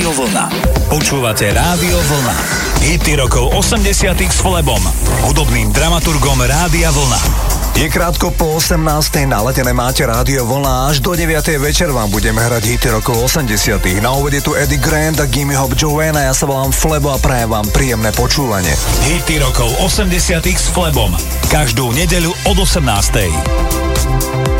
Rádio Vlna. Počúvate Rádio Vlna. Hity rokov 80 s Flebom, hudobným dramaturgom Rádia Vlna. Je krátko po 18. naletené máte rádio Vlna až do 9. večer vám budeme hrať hity rokov 80. Na úvode tu Eddie Grant a Gimme Hop Joanna, ja sa volám Flebo a prajem vám príjemné počúvanie. Hity rokov 80 s Flebom. Každú nedeľu od 18.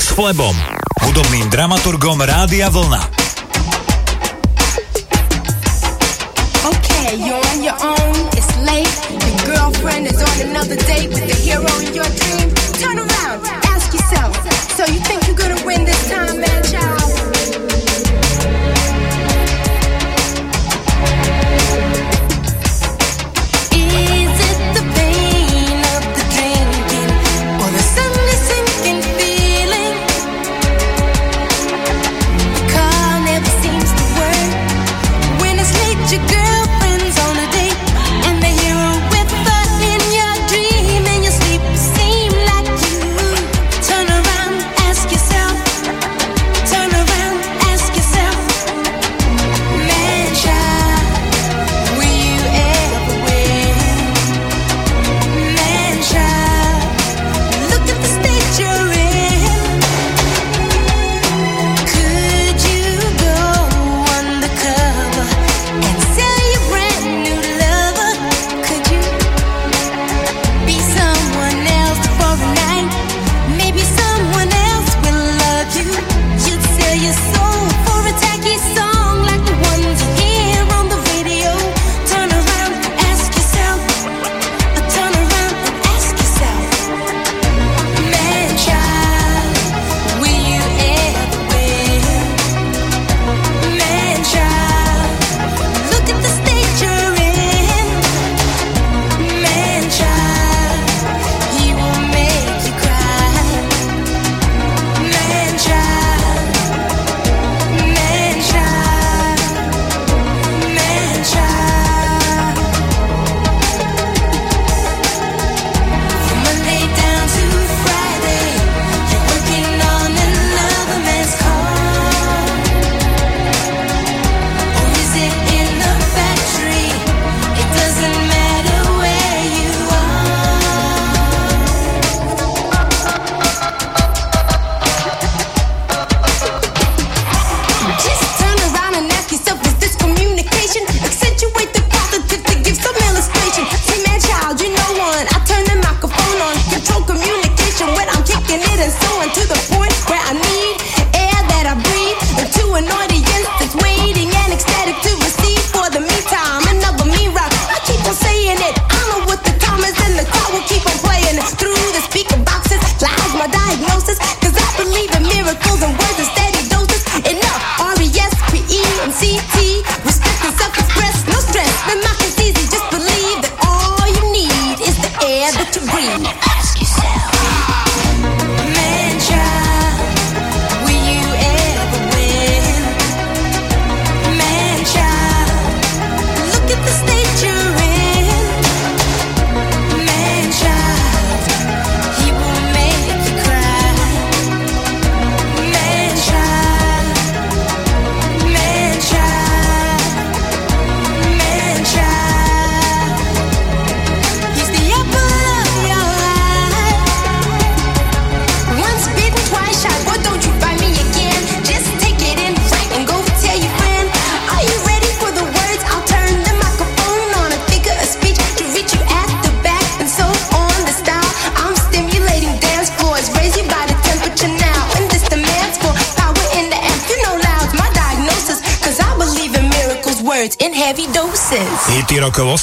s Flebom, hudobným dramaturgom Rádia Vlna.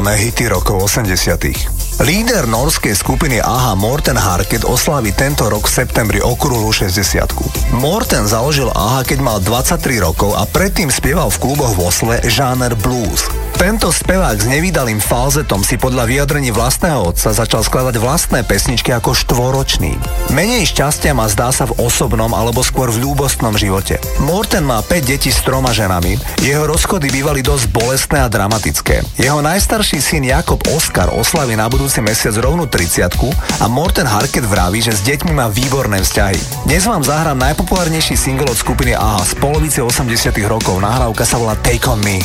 vlne v programe Hity rokov 80. Líder norskej skupiny AHA Morten Harket oslaví tento rok v septembri okrúhlu 60 Morten založil AHA, keď mal 23 rokov a predtým spieval v kluboch v Osle žáner blues. Tento spevák s nevydalým falzetom si podľa vyjadrení vlastného otca začal skladať vlastné pesničky ako štvoročný. Menej šťastia má zdá sa v osobnom alebo skôr v ľúbostnom živote. Morten má 5 detí s troma ženami, jeho rozchody bývali dosť bolestné a dramatické. Jeho najstarší syn Jakob Oskar oslaví na budúci mesiac rovnú 30 a Morten Harket vraví, že s deťmi má výborné vzťahy. Dnes vám zahrám najpopulárnejší single od skupiny AHA z polovice 80 rokov. Nahrávka sa volá Take On Me.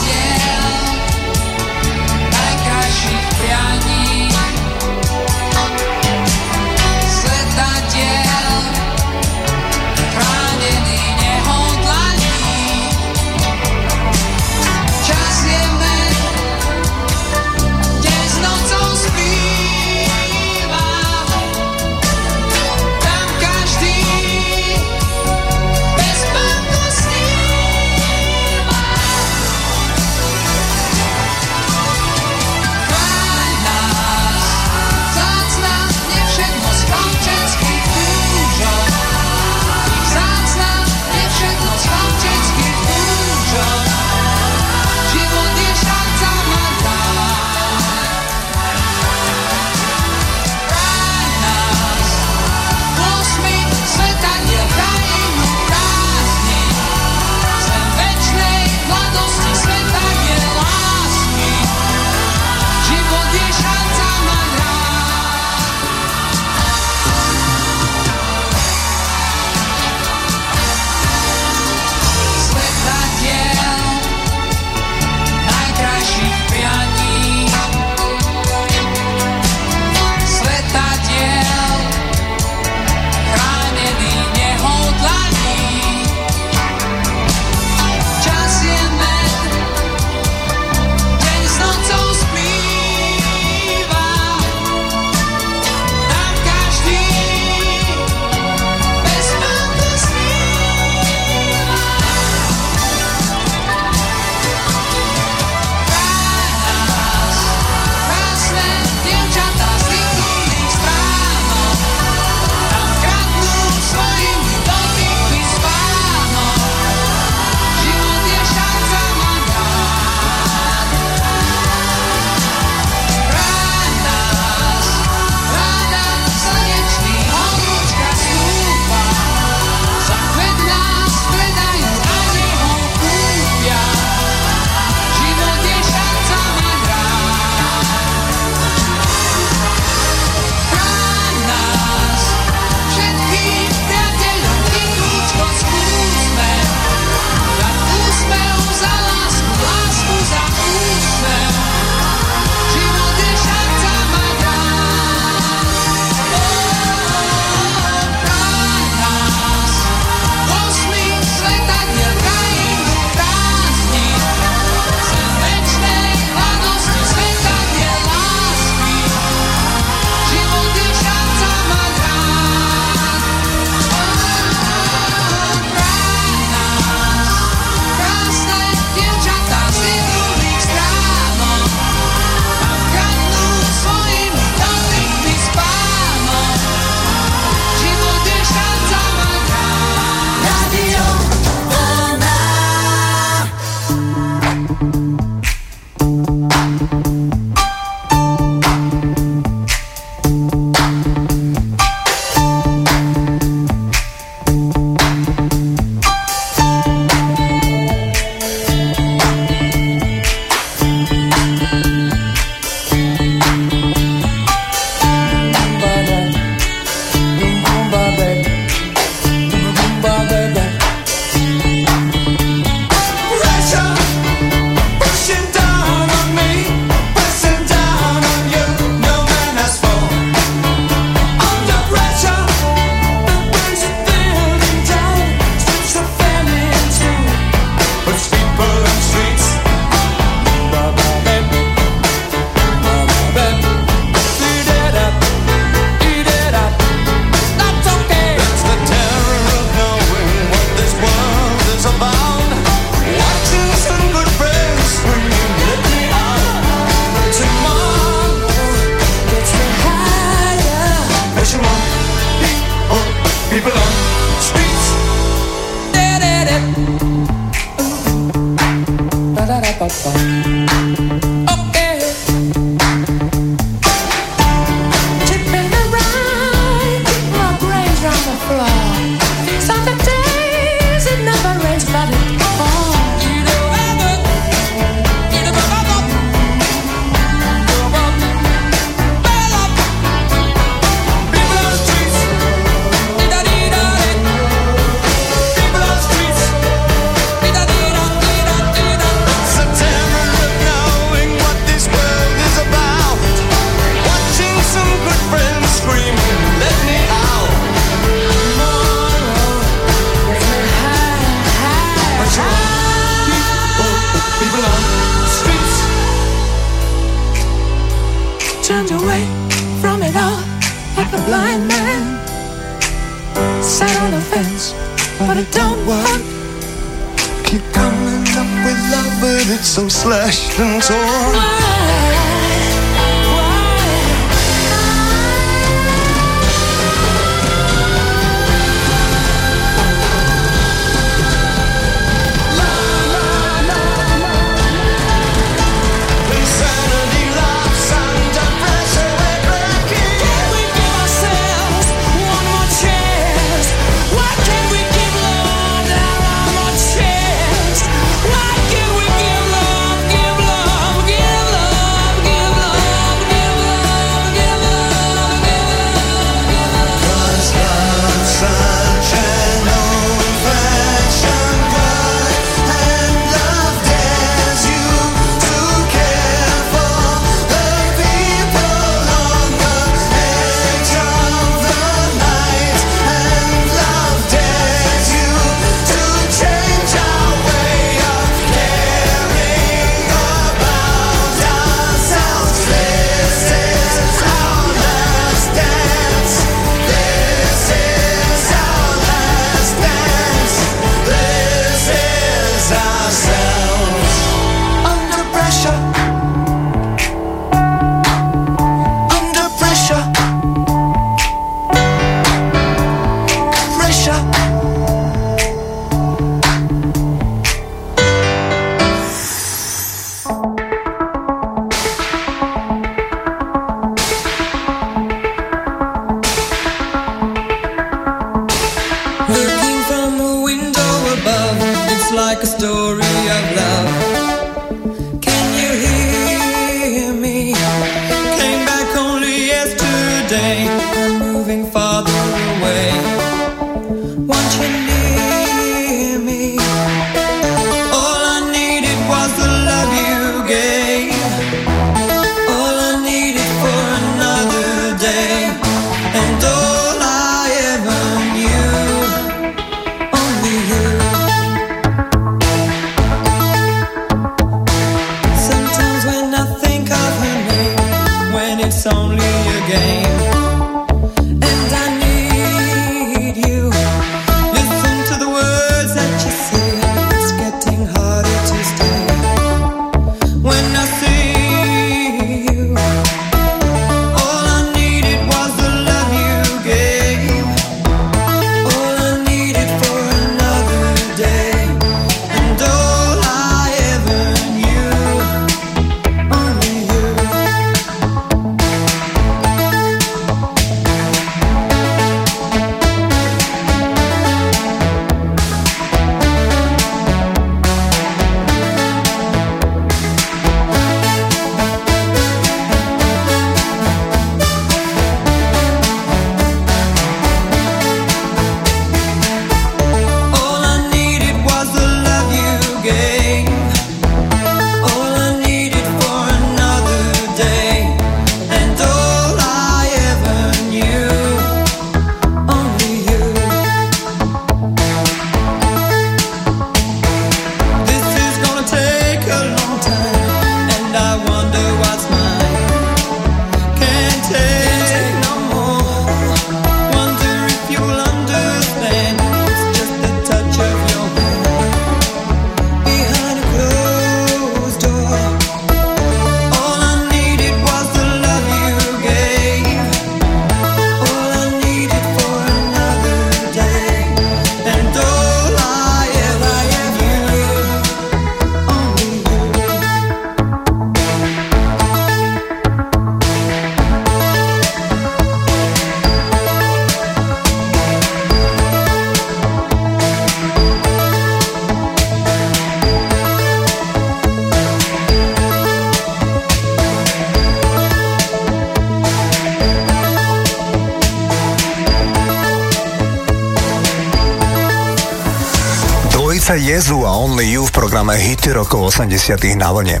80 na vlne.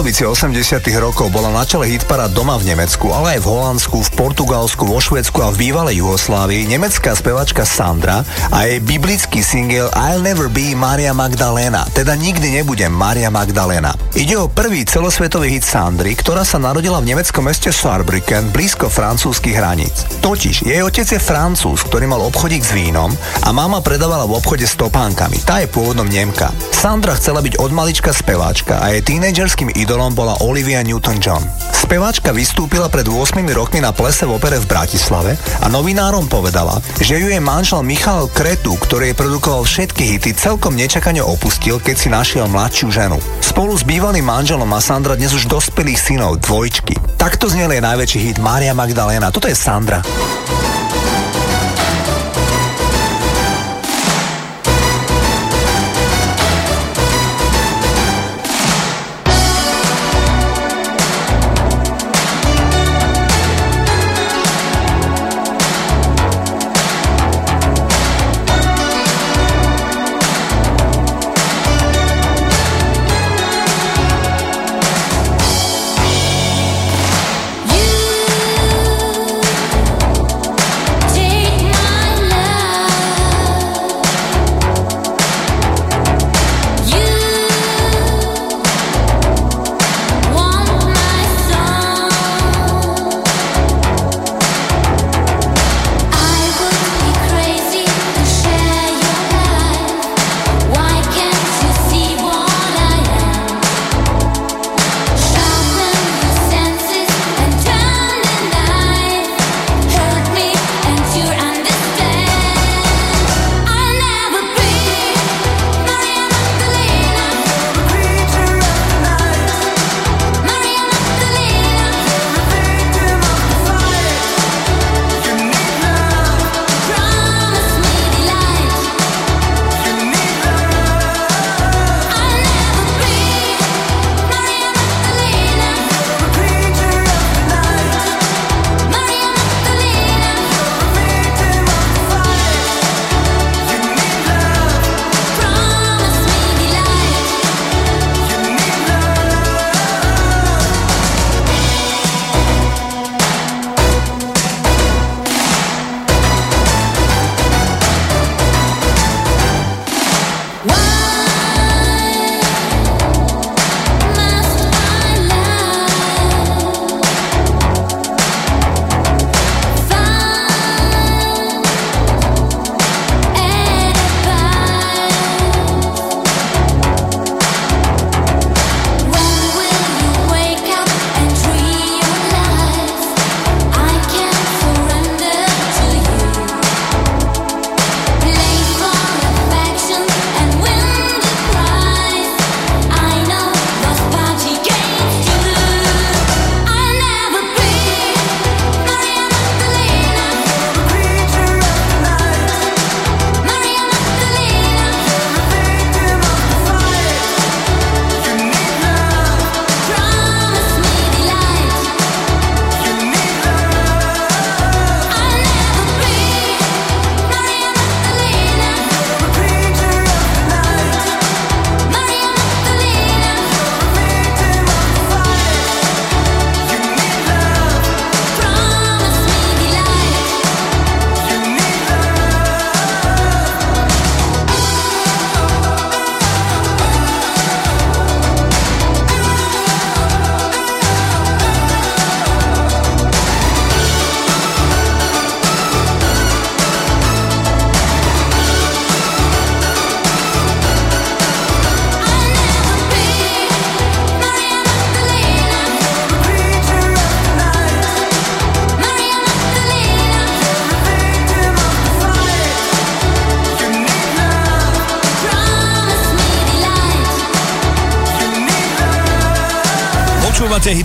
Polovici 80 rokov bola na čele hitparád doma v Nemecku, ale aj v Holandsku, v Portugalsku, vo Švedsku a v bývalej Jugoslávii nemecká spevačka Sandra a jej biblický single I'll Never Be Maria Magdalena, teda nikdy nebudem Maria Magdalena. Ide o prvý celosvetový hit Sandry, ktorá sa narodila v nemeckom meste Saarbrücken blízko francúzskych hraníc. Totiž jej otec je francúz, ktorý mal obchodík s vínom a mama predávala v obchode s topánkami. Tá je pôvodnom Nemka. Sandra chcela byť od malička speváčka a jej tínedžerským idolom bola Olivia Newton-John. Speváčka vystúpila pred 8 rokmi na plese v opere v Bratislave a novinárom povedala, že ju jej manžel Michal Kretu, ktorý jej produkoval všetky hity, celkom nečakane opustil, keď si našiel mladšiu ženu. Spolu s bývalým manželom má Sandra dnes už dospelých synov, dvojčky. Takto znel jej najväčší hit Maria Magdalena. Toto je Sandra.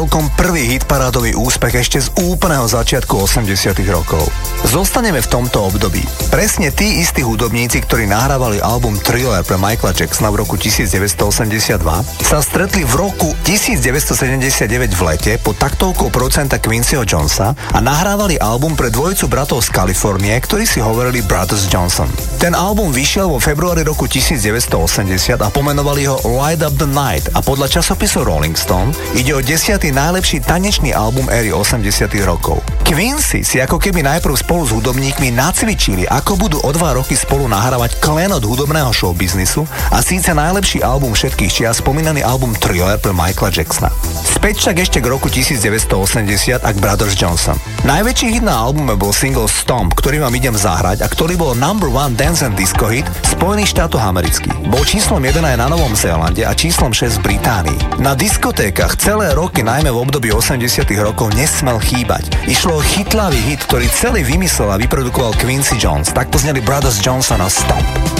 celkom prvý hitparádový úspech ešte z úplného začiatku 80 rokov. Zostaneme v tomto období. Presne tí istí hudobníci, ktorí nahrávali album Thriller pre Michaela Jacksona v roku 1982, sa stretli v roku 1979 v lete pod taktovkou producenta Quincyho Jonesa a nahrávali album pre dvojicu bratov z Kalifornie, ktorí si hovorili Brothers Johnson. Ten album vyšiel vo februári roku 1980 a pomenovali ho Light Up the Night a podľa časopisu Rolling Stone ide o desiatý najlepší tanečný album éry 80 rokov. Quincy si ako keby najprv spolu s hudobníkmi nacvičili, ako budú o dva roky spolu nahrávať klenot hudobného showbiznisu a síce najlepší album všetkých čias spomínaný album Thriller pre Michaela Jacksona. Späť však ešte k roku 1980 a k Brothers Johnson. Najväčší hit na albume bol single Stomp, ktorý vám idem zahrať a ktorý bol number one dance and disco hit Spojených štátoch amerických. Bol číslom 1 aj na Novom Zélande a číslom 6 v Británii. Na diskotékach celé roky, najmä v období 80 rokov, nesmel chýbať. Išlo o chytlavý hit, ktorý celý vymyslel a vyprodukoval Quincy Jones. Tak poznali Brothers Johnson a Stomp.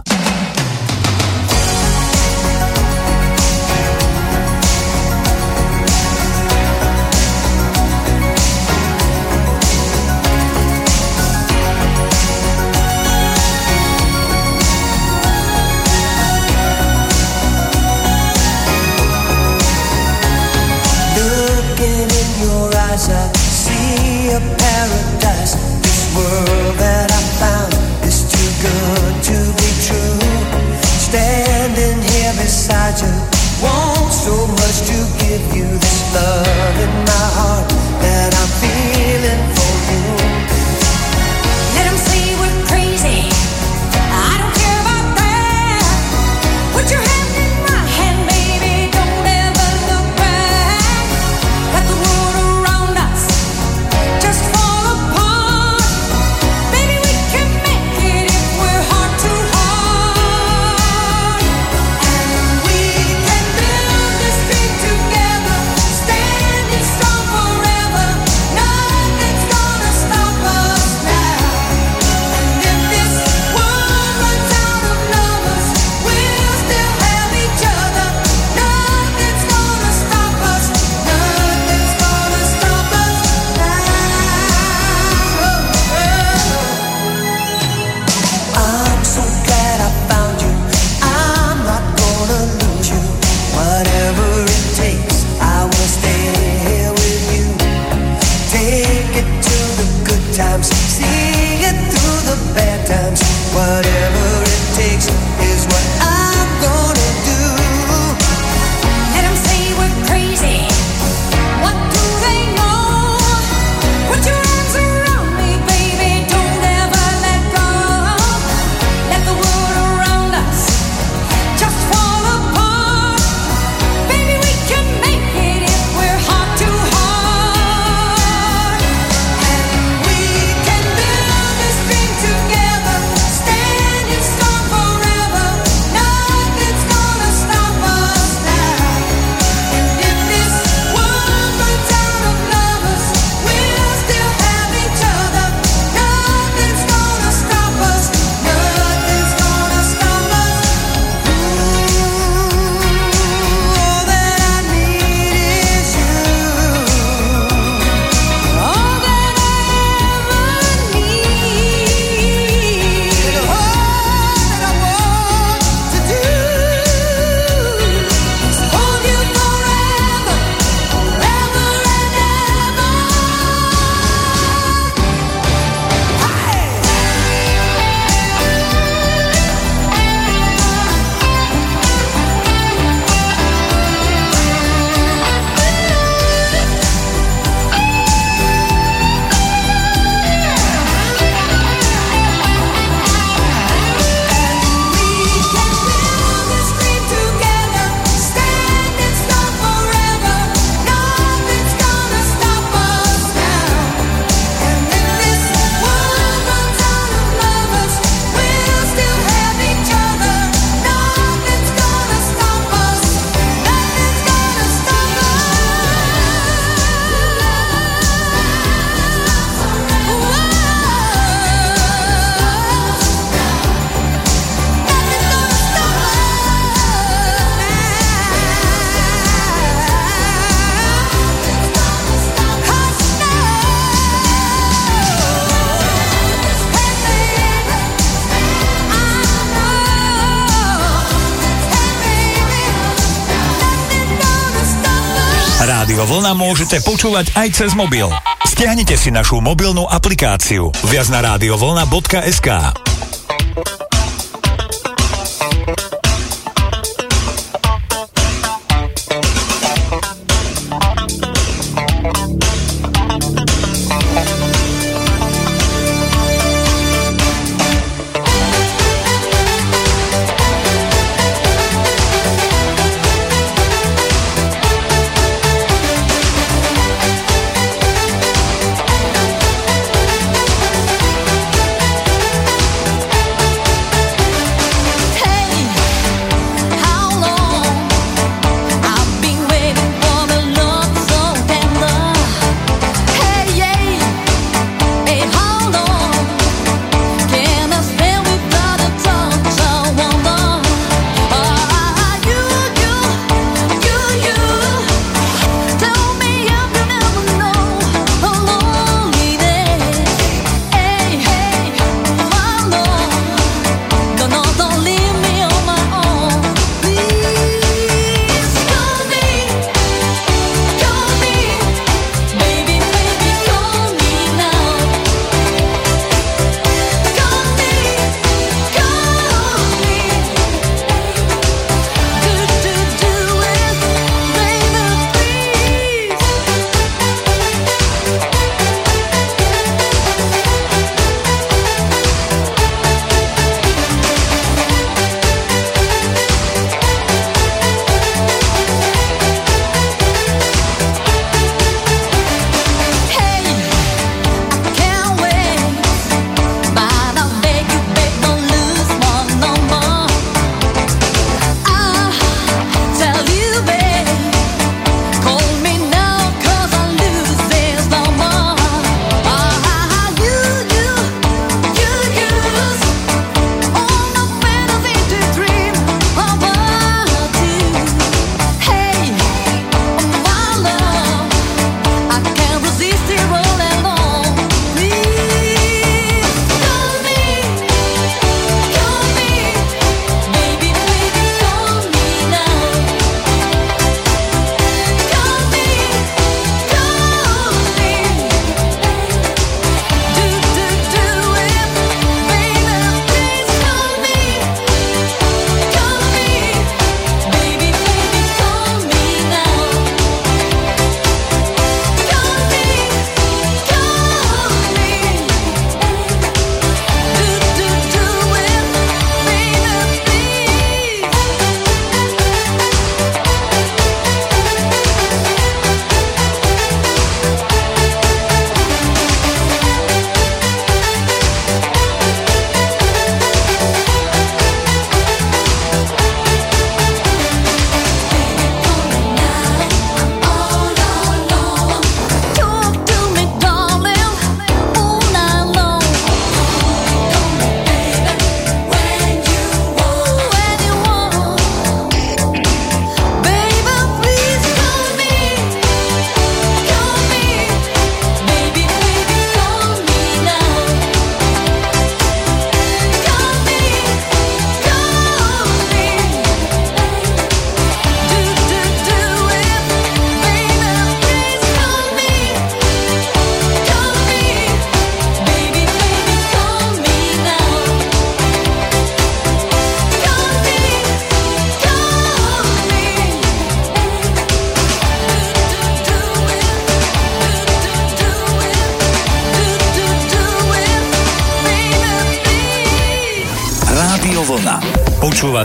môžete počúvať aj cez mobil. Stiahnite si našu mobilnú aplikáciu viac na rádiovolna.sk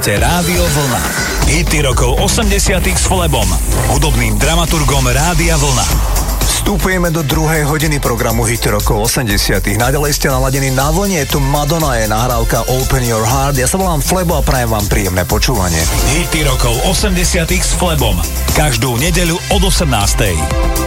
počúvate Rádio Vlna. Hity rokov 80 s Flebom, hudobným dramaturgom Rádia Vlna. Vstupujeme do druhej hodiny programu Hity rokov 80. Naďalej ste naladení na vlne, je tu Madonna, je nahrávka Open Your Heart. Ja sa volám Flebo a prajem vám príjemné počúvanie. Hity rokov 80. s Flebom. Každú nedeľu od 18.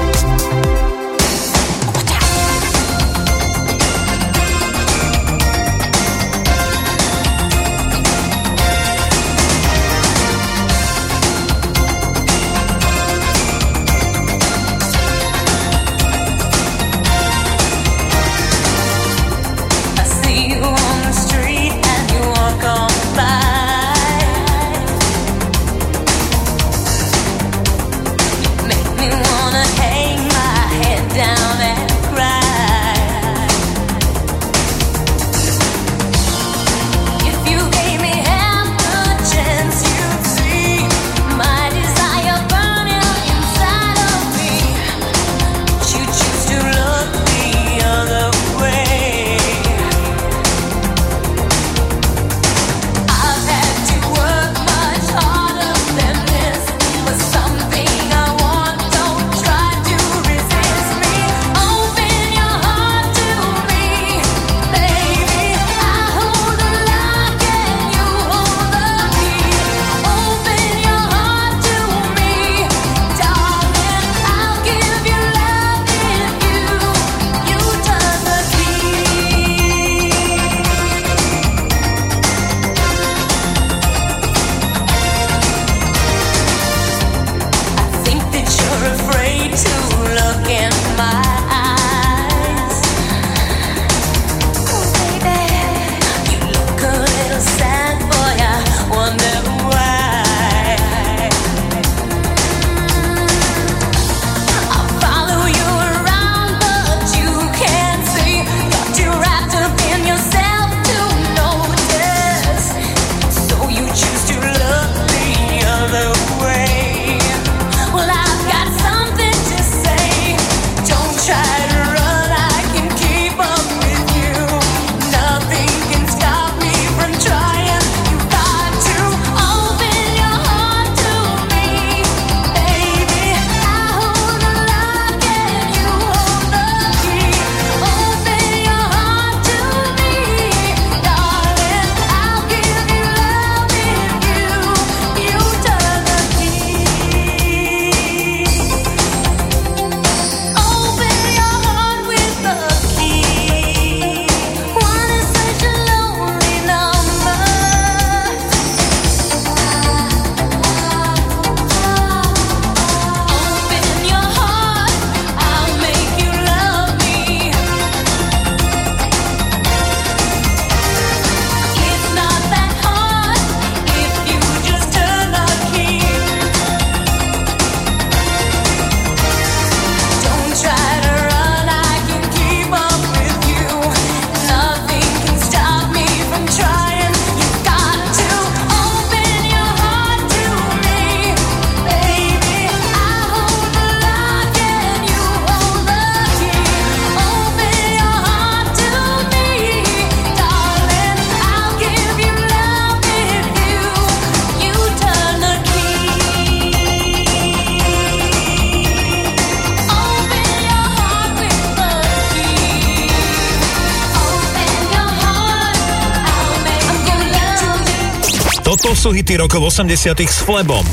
Toto sú hity rokov 80 s Flebom,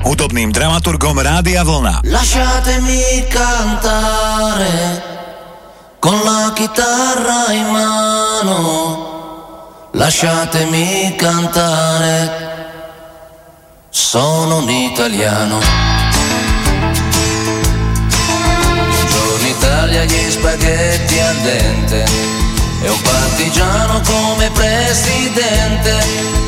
hudobným dramaturgom Rádia Vlna. Lasciatemi cantare con la chitarra in mano, lasciatemi cantare, sono un italiano. Buongiorno Italia, gli spaghetti al dente, e un partigiano come presidente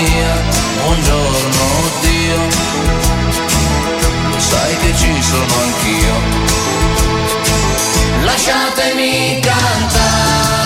mia, buongiorno Dio, lo sai che ci sono anch'io. Lasciatemi cantare.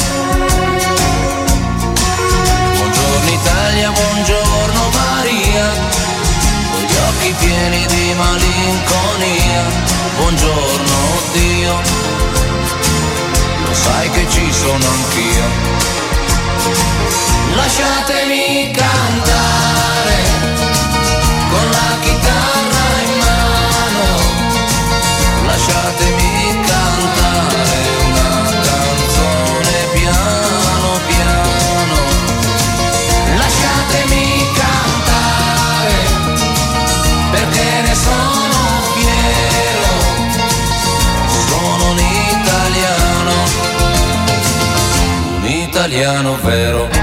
Malinconia. Buongiorno Dio, lo sai che ci sono anch'io. Lasciatemi cantare piano vero.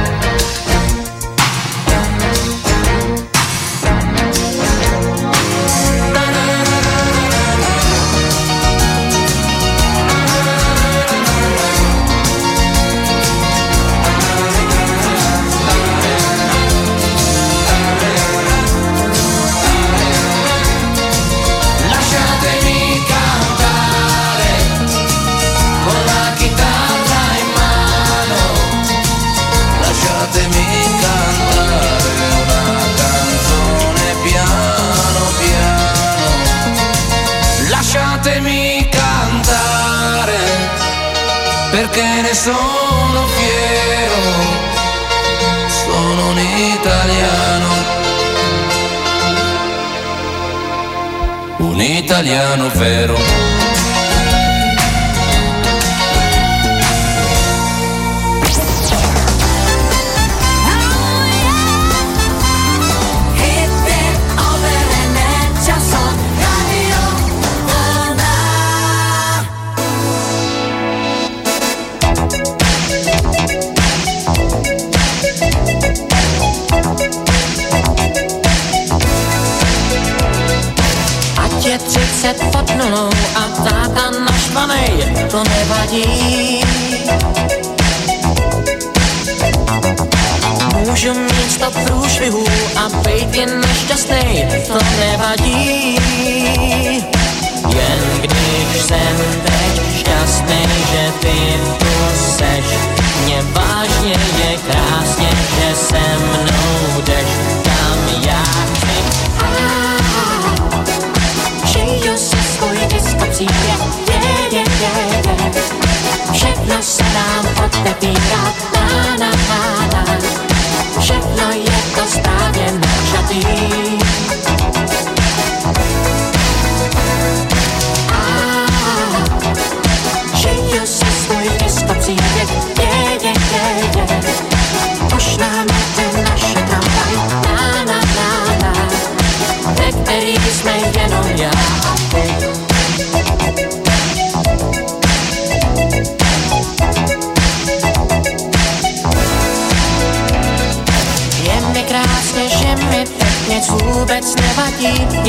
Italiano vero.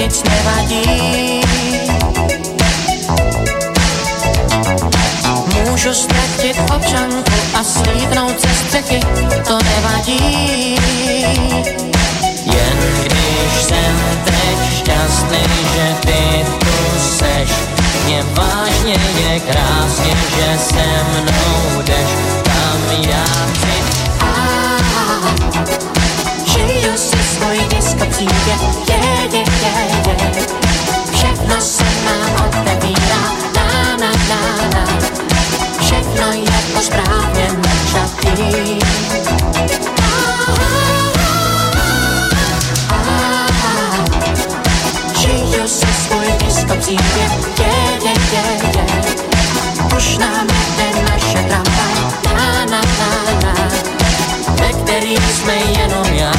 Nic nevadí. Můžu ztratit občanku a slídnout ze střechy, to nevadí. Jen když jsem teď šťastný, že ty tu seš, mě vážně je krásně, že se mnou jdeš, tam já chci. Žiju si svůj diskocík, je, je, je, jenom já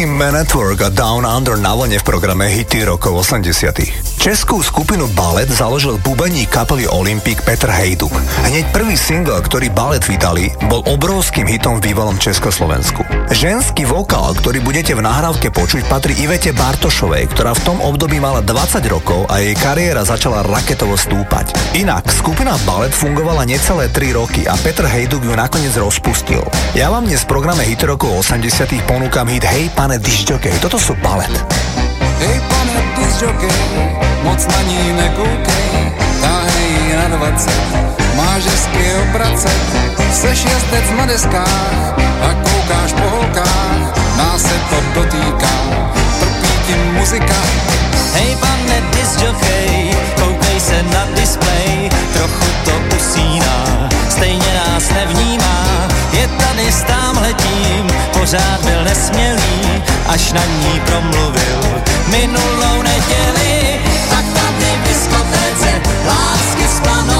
Austrálsky Man at Work a Down Under na vlne v programe Hity rokov 80 Českú skupinu Ballet založil bubeník kapely Olympic Petr Hejduk. Hneď prvý single, ktorý Ballet vydali, bol obrovským hitom v bývalom Československu. Ženský vokál, ktorý budete v nahrávke počuť, patrí Ivete Bartošovej, ktorá v tom období mala 20 rokov a jej kariéra začala raketovo stúpať. Inak, skupina Ballet fungovala necelé 3 roky a Petr Hejduk ju nakoniec rozpustil. Ja vám dnes v programe Hit rokov 80 ponúkam hit Hej pane Dižďokej, toto sú Ballet. Hej pane disjokej, moc na ní nekoukej, táhej na dvacet, máš hezky obracet, seš jezdec na deskách a koukáš po holkách, nás se to dotýká, trpí ti muzika. Hej pane disjokej, koukej se na displej, trochu to usíná, stejně nás nevnímá. Je tady s támhletím, pořád byl nesmělý, až na ní promluvil minulou neděli. como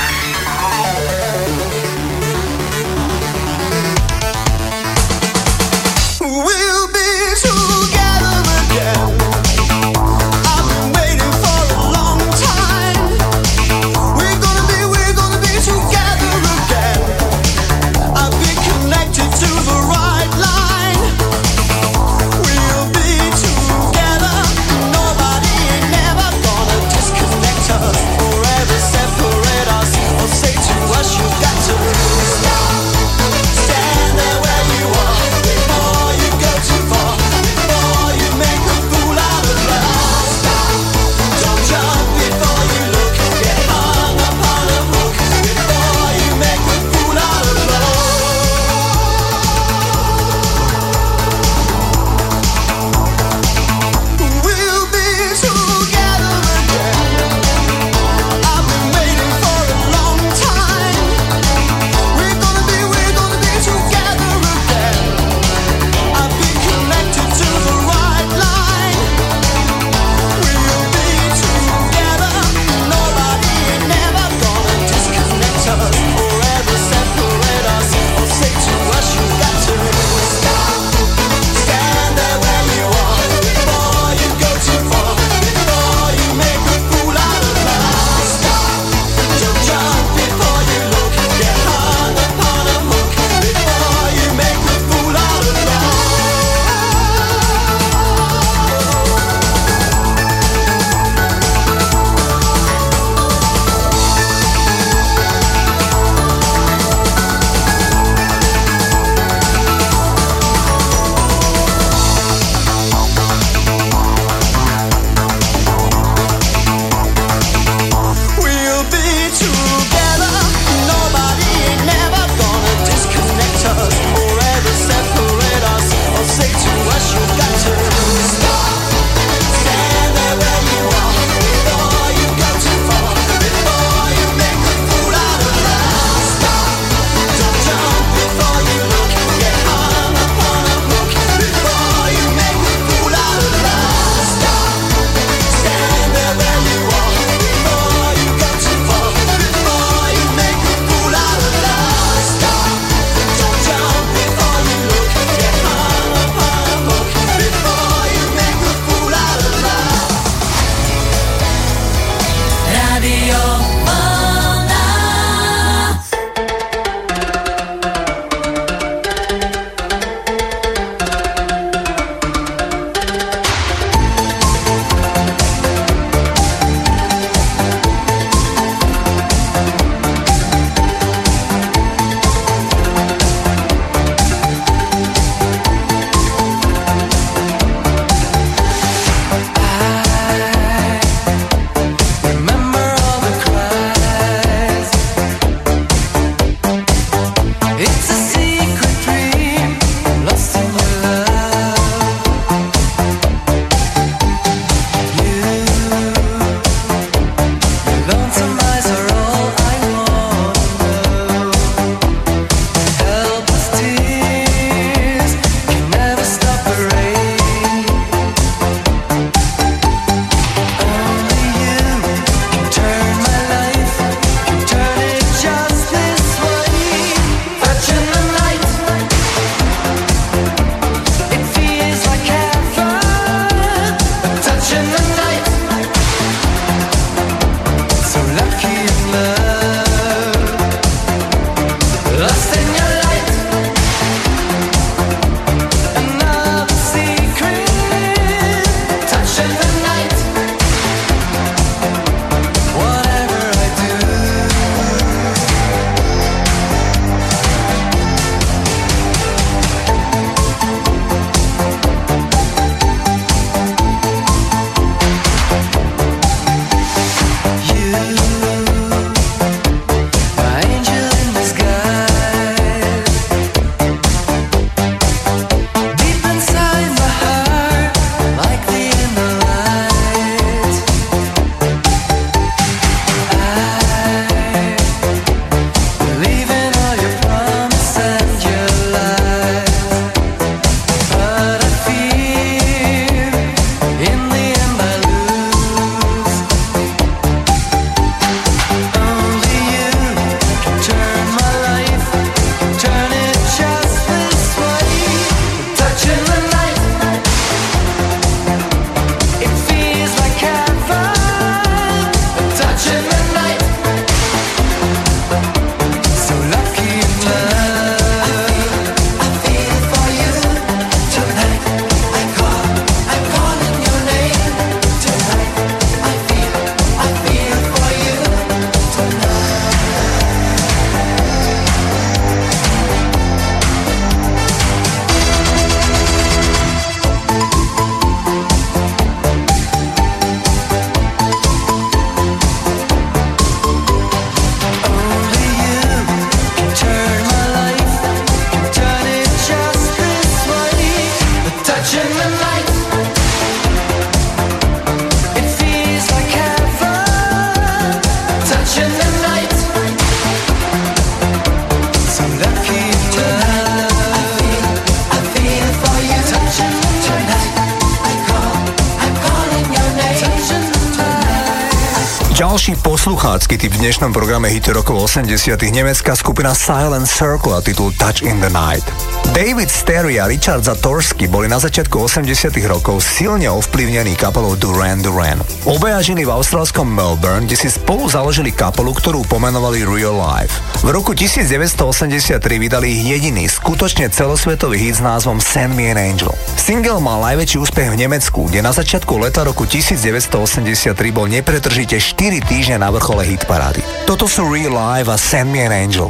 hity v dnešnom programe hity rokov 80 nemecká skupina Silent Circle a titul Touch in the Night. David Sterry a Richard Zatorsky boli na začiatku 80 rokov silne ovplyvnení kapelou Duran Duran. Obaja žili v austrálskom Melbourne, kde si spolu založili kapelu, ktorú pomenovali Real Life. V roku 1983 vydali jediný skutočne celosvetový hit s názvom Send Me an Angel. Single mal najväčší úspech v Nemecku, kde na začiatku leta roku 1983 bol nepretržite 4 týždne na vrchole hitparády. Toto sú Real Live a Send Me an Angel.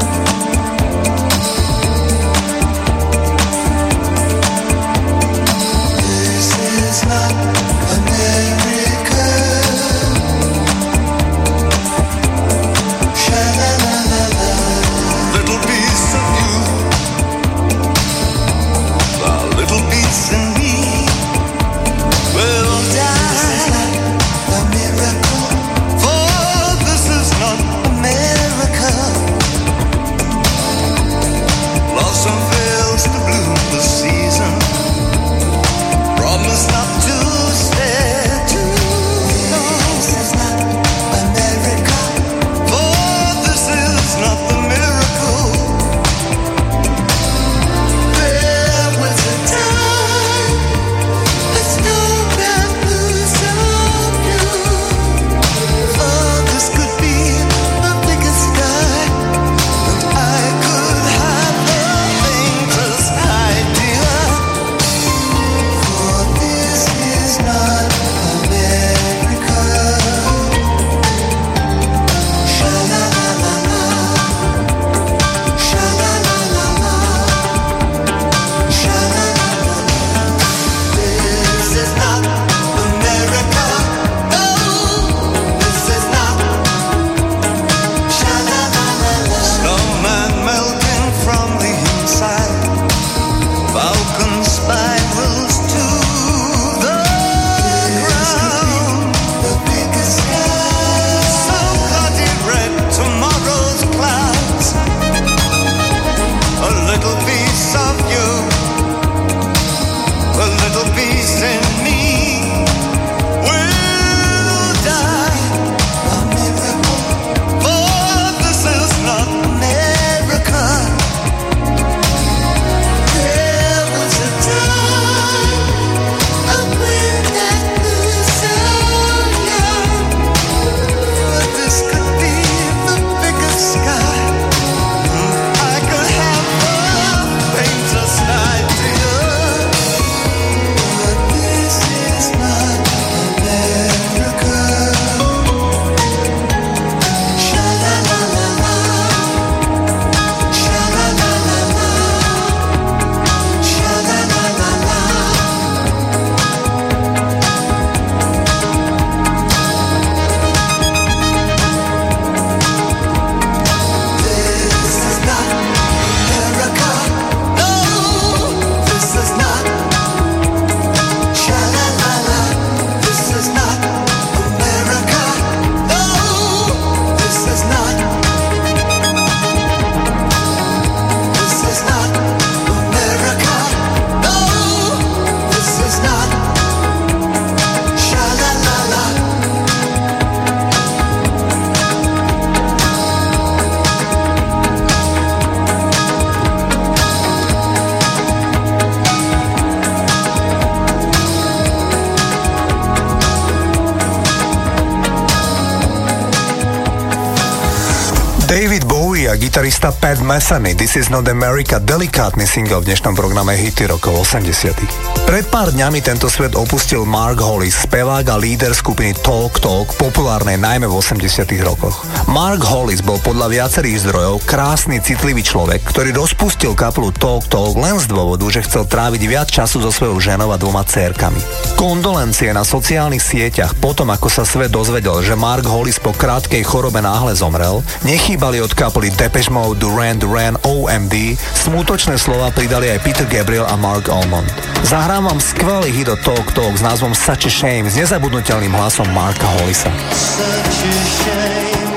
Metheny This is not America delikátny single v dnešnom programe Hity rokov 80 Pred pár dňami tento svet opustil Mark Hollis, spevák a líder skupiny Talk Talk, populárnej najmä v 80 rokoch. Mark Hollis bol podľa viacerých zdrojov krásny, citlivý človek, ktorý rozpustil kapelu Talk Talk len z dôvodu, že chcel tráviť viac času so svojou ženou a dvoma cérkami. Kondolencie na sociálnych sieťach potom, ako sa svet dozvedel, že Mark Hollis po krátkej chorobe náhle zomrel, nechýbali od kapely Depeche Mode, Duran Duran, OMD, smutočné slova pridali aj Peter Gabriel a Mark Almond. Zahrám vám skvelý hit od Talk Talk s názvom Such a Shame s nezabudnutelným hlasom Marka Hollisa. Such a shame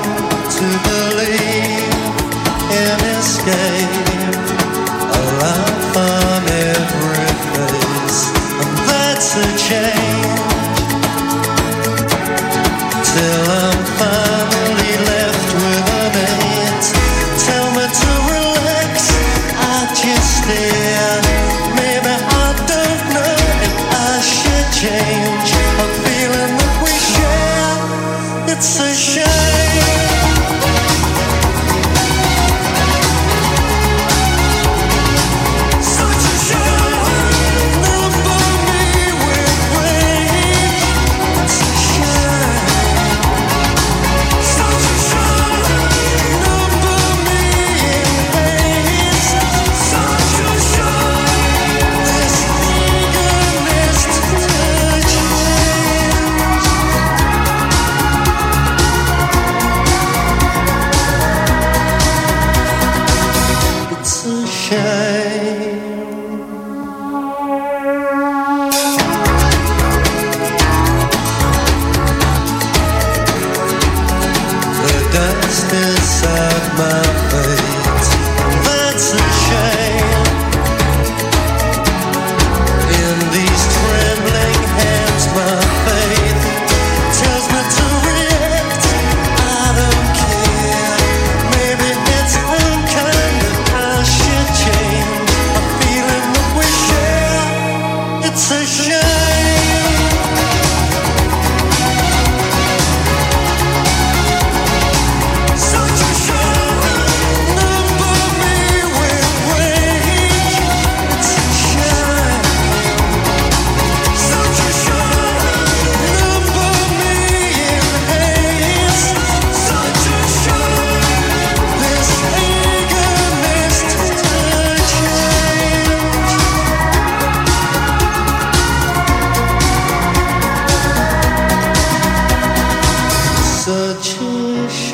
to believe in escape.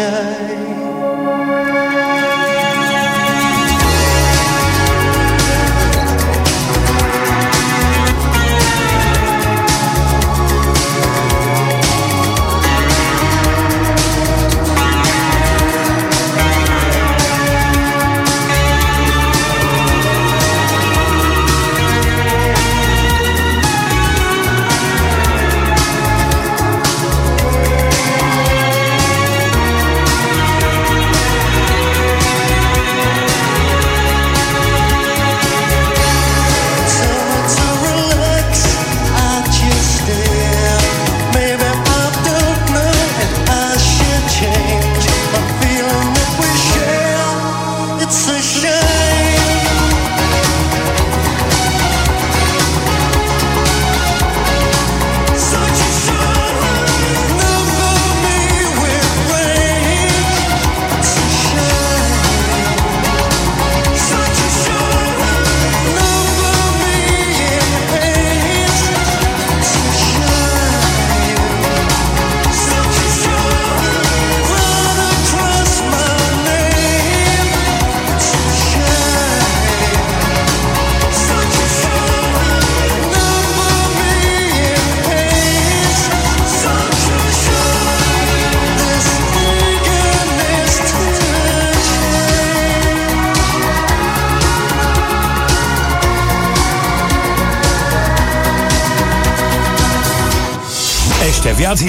A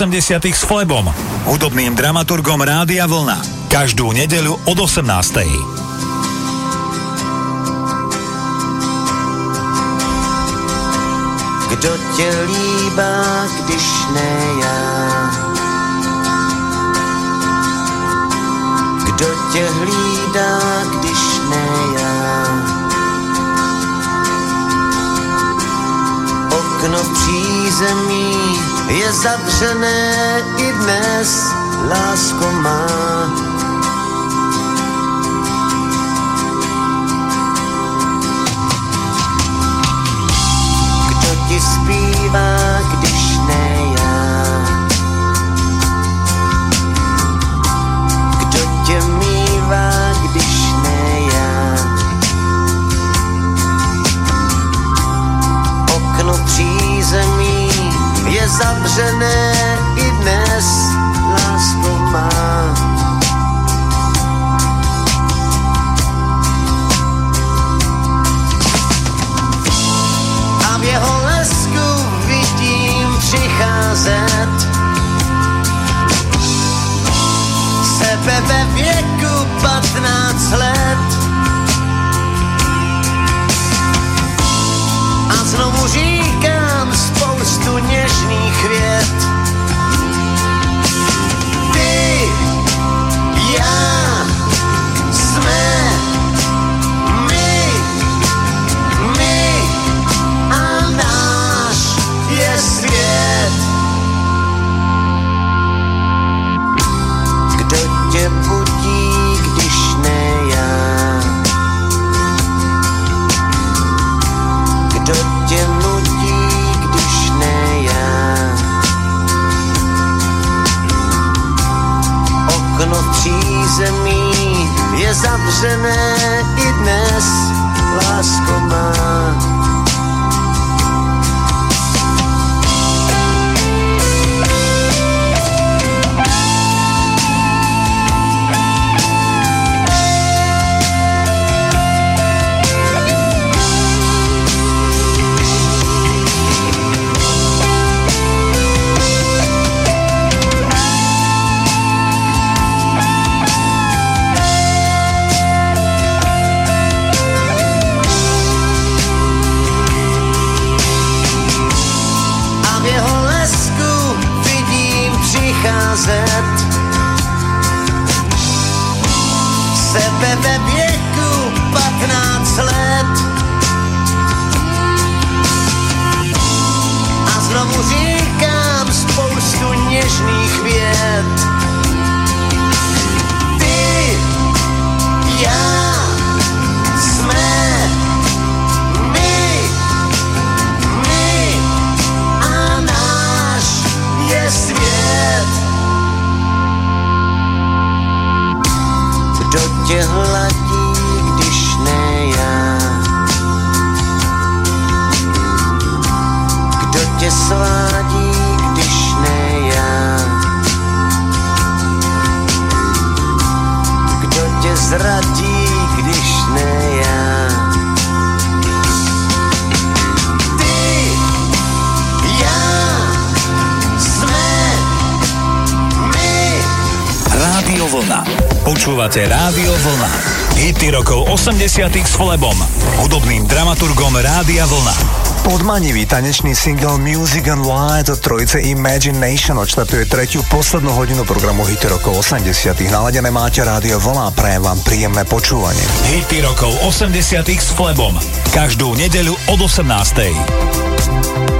80 s Flebom, hudobným dramaturgom Rádia Vlna. Každú nedeľu od 18. Kdo tě líbá, když ne já? Kdo tě hlídá, když ne já? Okno v přízemí je zavřené i dnes, lásko má. Je 90. s Flebom, hudobným dramaturgom Rádia Vlna. Podmanivý tanečný single Music and Light od trojice Imagination odštartuje tretiu poslednú hodinu programu Hity rokov 80. Naladené máte rádio Vlna, prajem vám príjemné počúvanie. Hity rokov 80. s Flebom, každú nedeľu od 18.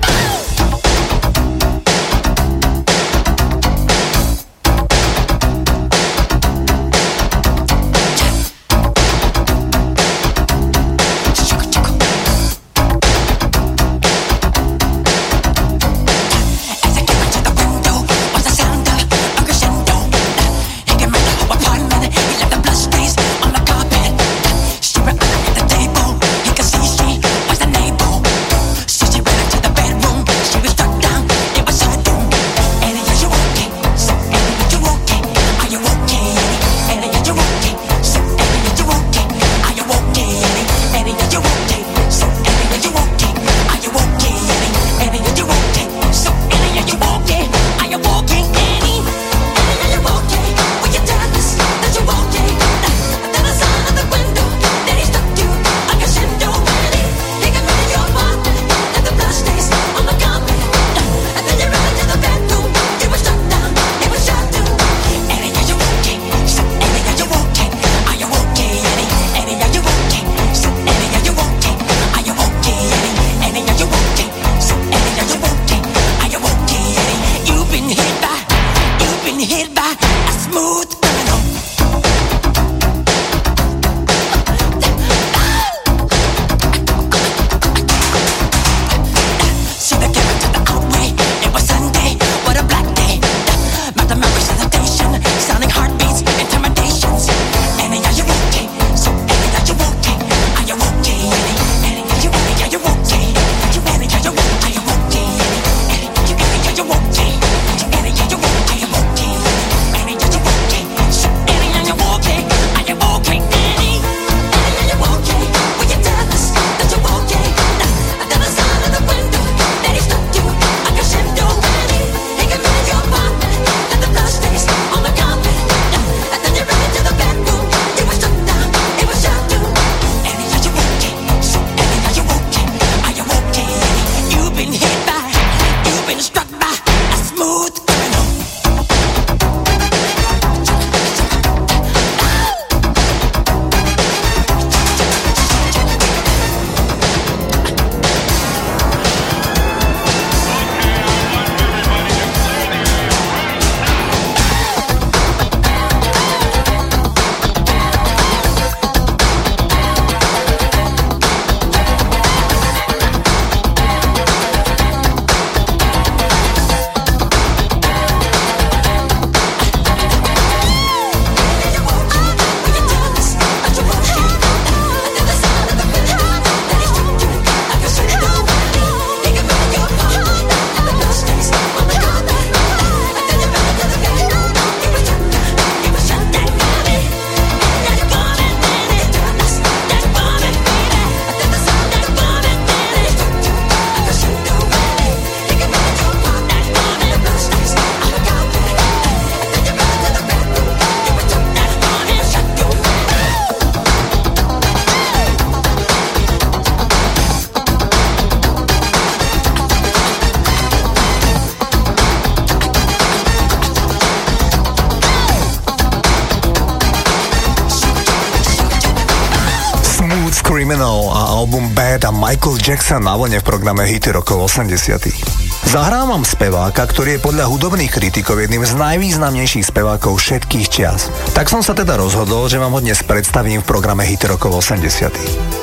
A Michael Jackson na v programe Hity rokov 80 Zahrávam speváka, ktorý je podľa hudobných kritikov jedným z najvýznamnejších spevákov všetkých čias. Tak som sa teda rozhodol, že vám ho dnes predstavím v programe Hity rokov 80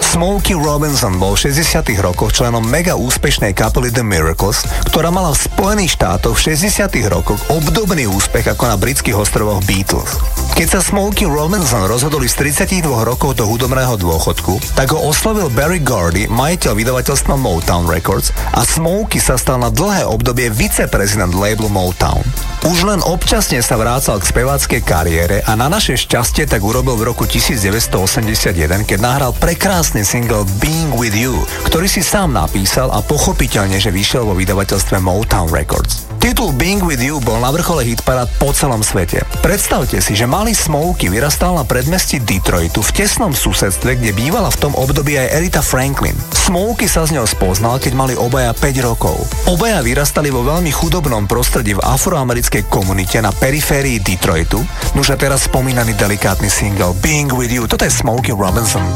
Smokey Robinson bol v 60 rokoch členom mega úspešnej kapely The Miracles, ktorá mala v Spojených štátoch v 60 rokoch obdobný úspech ako na britských ostrovoch Beatles. Keď sa Smokey Robinson rozhodol z 32 rokov do hudobného dôchodku, tak ho oslovil Barry Gordy, majiteľ vydavateľstva Motown Records a Smokey sa stal na dlhé obdobie viceprezident labelu Motown. Už len občasne sa vrácal k speváckej kariére a na naše šťastie tak urobil v roku 1981, keď nahral prekrásny single Being With You, ktorý si sám napísal a pochopiteľne, že vyšiel vo vydavateľstve Motown Records. Titul Being With You bol na vrchole hitparát po celom svete. Predstavte si, že malý Smokey vyrastal na predmestí Detroitu v tesnom susedstve, kde bývala v tom období aj Erita Franklin. Smokey sa z ňou spoznal, keď mali obaja 5 rokov. Obaja vyrastali vo veľmi chudobnom prostredí v afroamerickej komunite na periférii Detroitu, nuž teraz spomínaný delikátny single Being With You, toto je Smokey Robinson.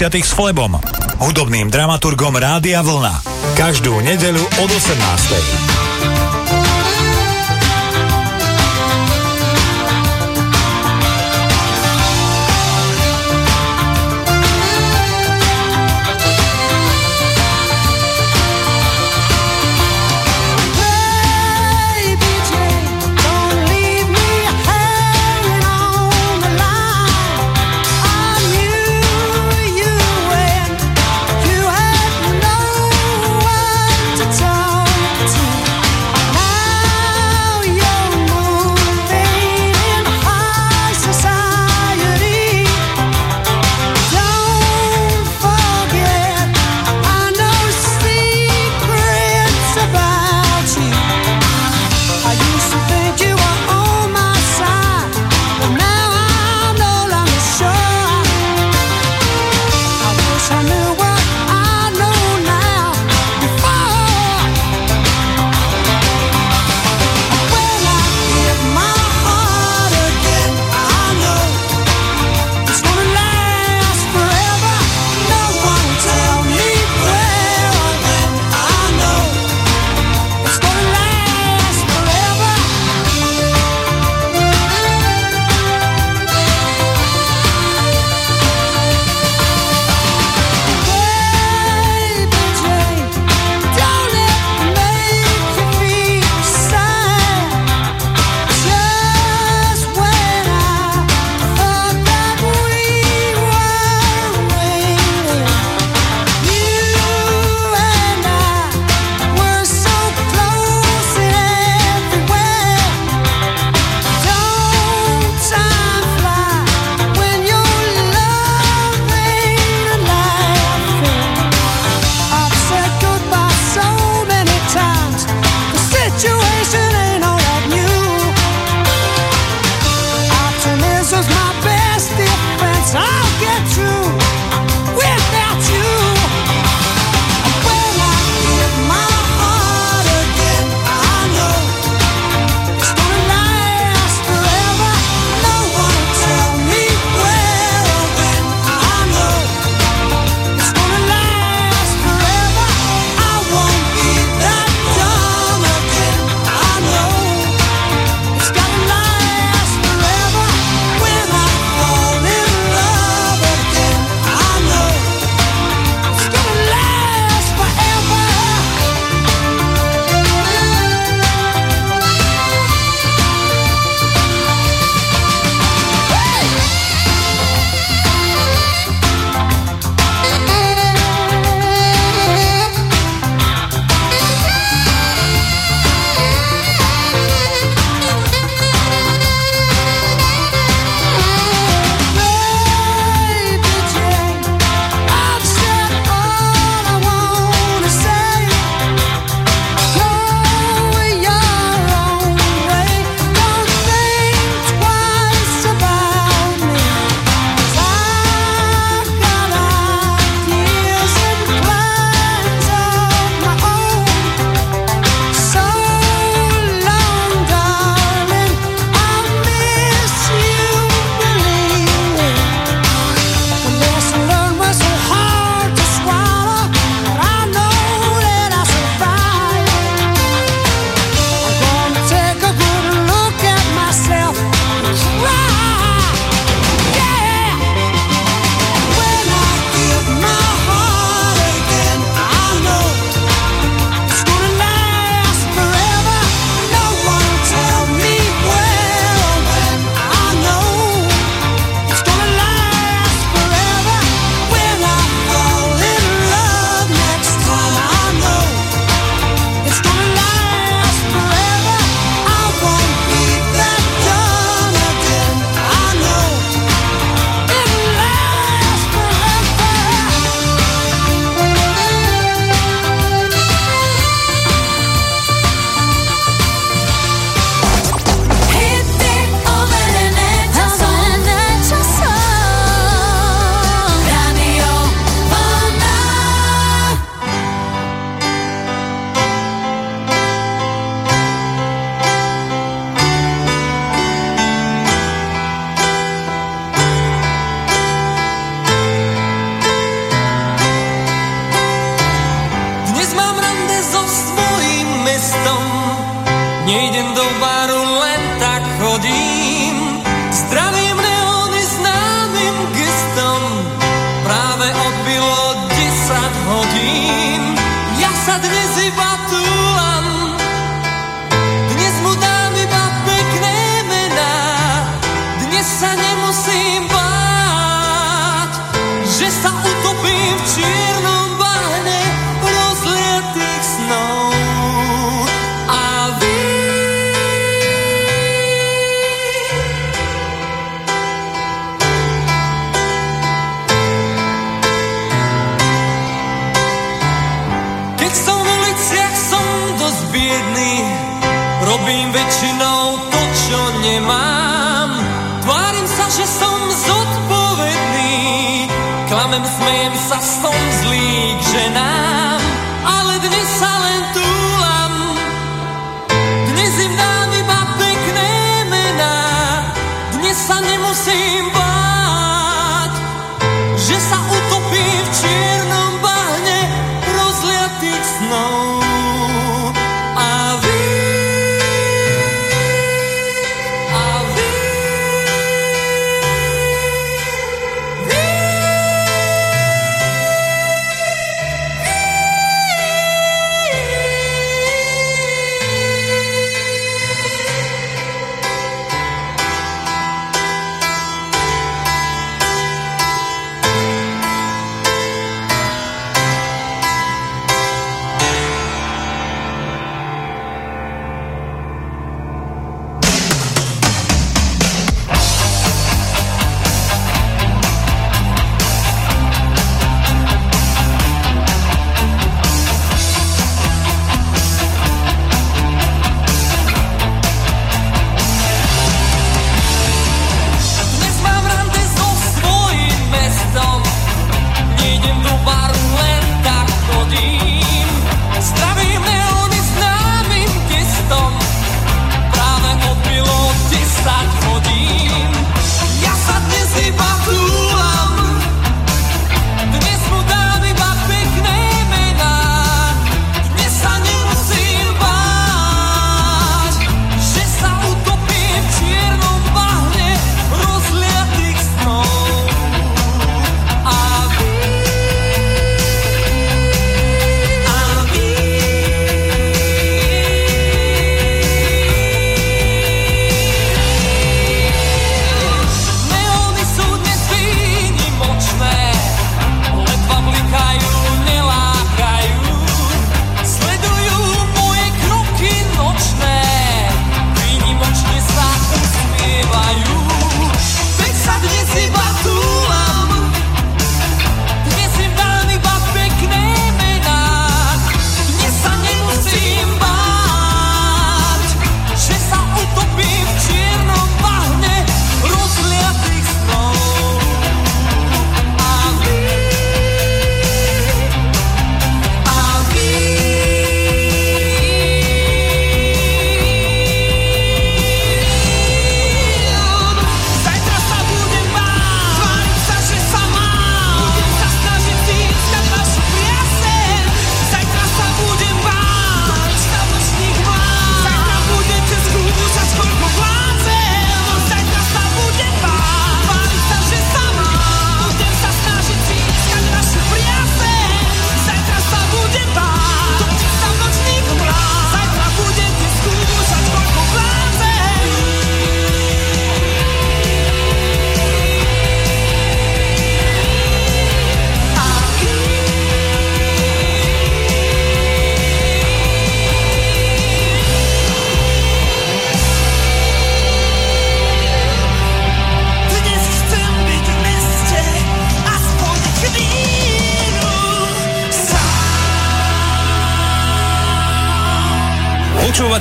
90. s Flebom, hudobným dramaturgom Rádia Vlna. Každú nedeľu od 18.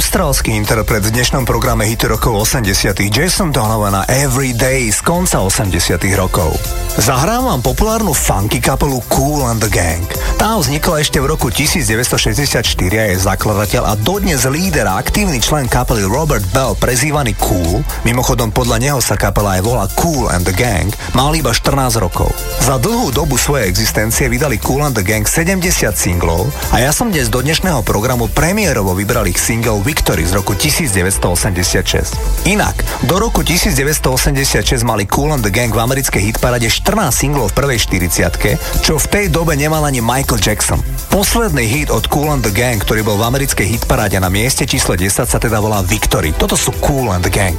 Austrálsky interpret v dnešnom programe hity rokov 80 Jason Donovan a Every Day z konca 80 rokov. Zahrávam populárnu funky kapelu Cool and the Gang. Tá vznikla ešte v roku 1964 a je zakladateľ a dodnes líder a aktívny člen kapely Robert Bell, prezývaný Cool, mimochodom podľa neho sa kapela aj volá Cool and the Gang, mal iba 14 rokov. Za dlhú dobu svojej existencie vydali Cool and the Gang 70 singlov a ja som dnes do dnešného programu premiérovo vybral ich single Victory z roku 1986. Inak, do roku 1986 mali Cool and the Gang v americkej hitparade 14 singlov v prvej 40 čo v tej dobe nemal ani Michael Jackson. Posledný hit od Cool and the Gang, ktorý bol v americkej hitparáde na mieste číslo 10 sa teda volá Victory. Toto sú Cool and the Gang.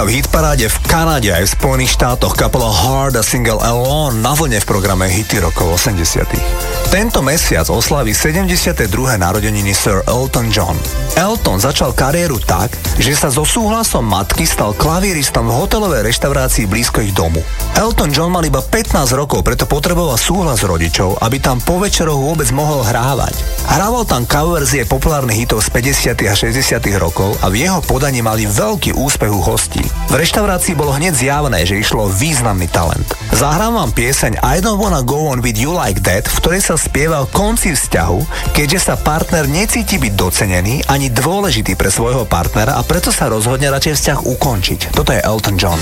V hitparáde v Kanade aj v Spojených štátoch kapela Hard a single Alone na vlne v programe Hity rokov 80 Tento mesiac oslaví 72. narodeniny Sir Elton John. Elton začal kariéru tak, že sa so súhlasom matky stal klavíristom v hotelovej reštaurácii blízko ich domu. Elton John mal iba 15 rokov, preto potreboval súhlas rodičov, aby tam po večeroch vôbec mohol hrávať. Hrával tam coverzie populárnych hitov z 50. a 60. rokov a v jeho podaní mali veľký úspech u hostí. V reštaurácii bolo hneď zjavné, že išlo významný talent. Zahrám vám pieseň I don't wanna go on with you like that, v ktorej sa spieva o konci vzťahu, keďže sa partner necíti byť docenený ani dôležitý pre svojho partnera a preto sa rozhodne radšej vzťah ukončiť. Toto je Elton John.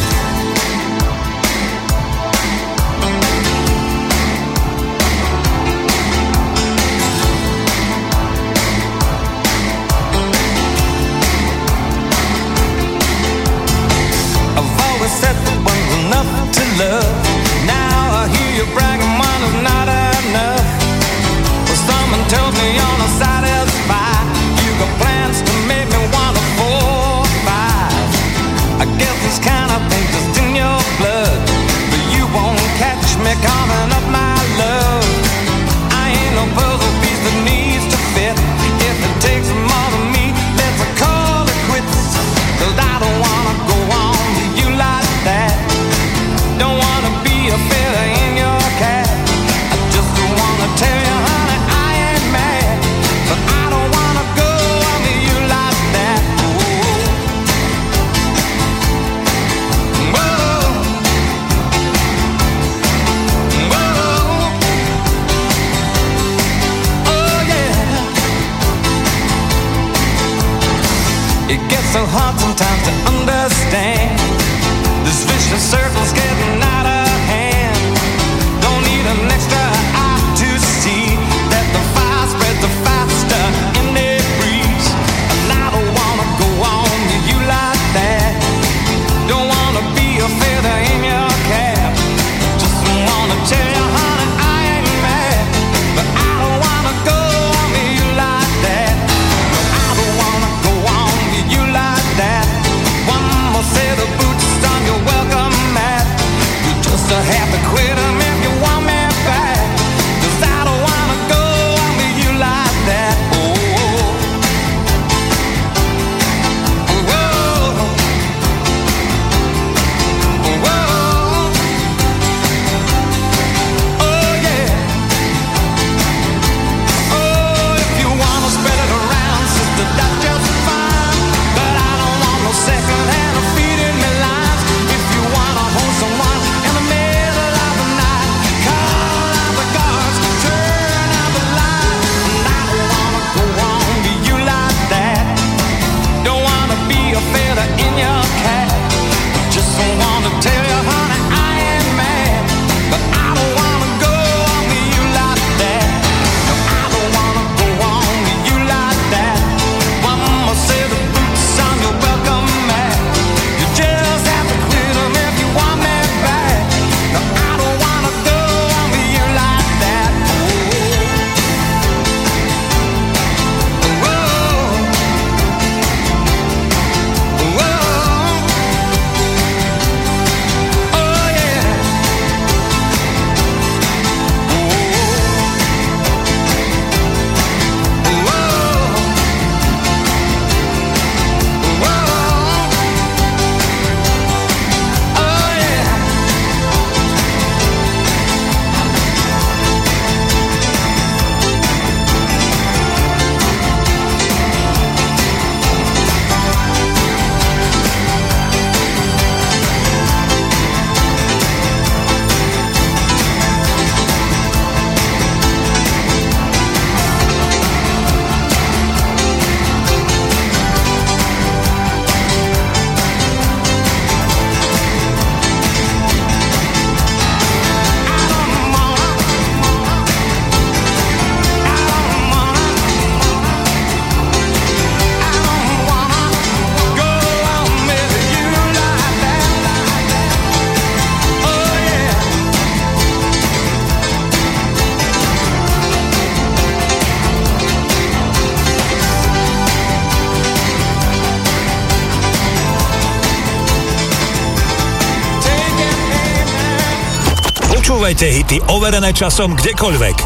Počúvajte hity overené časom kdekoľvek.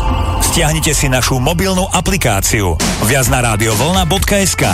Stiahnite si našu mobilnú aplikáciu viaznaradiovlna.sk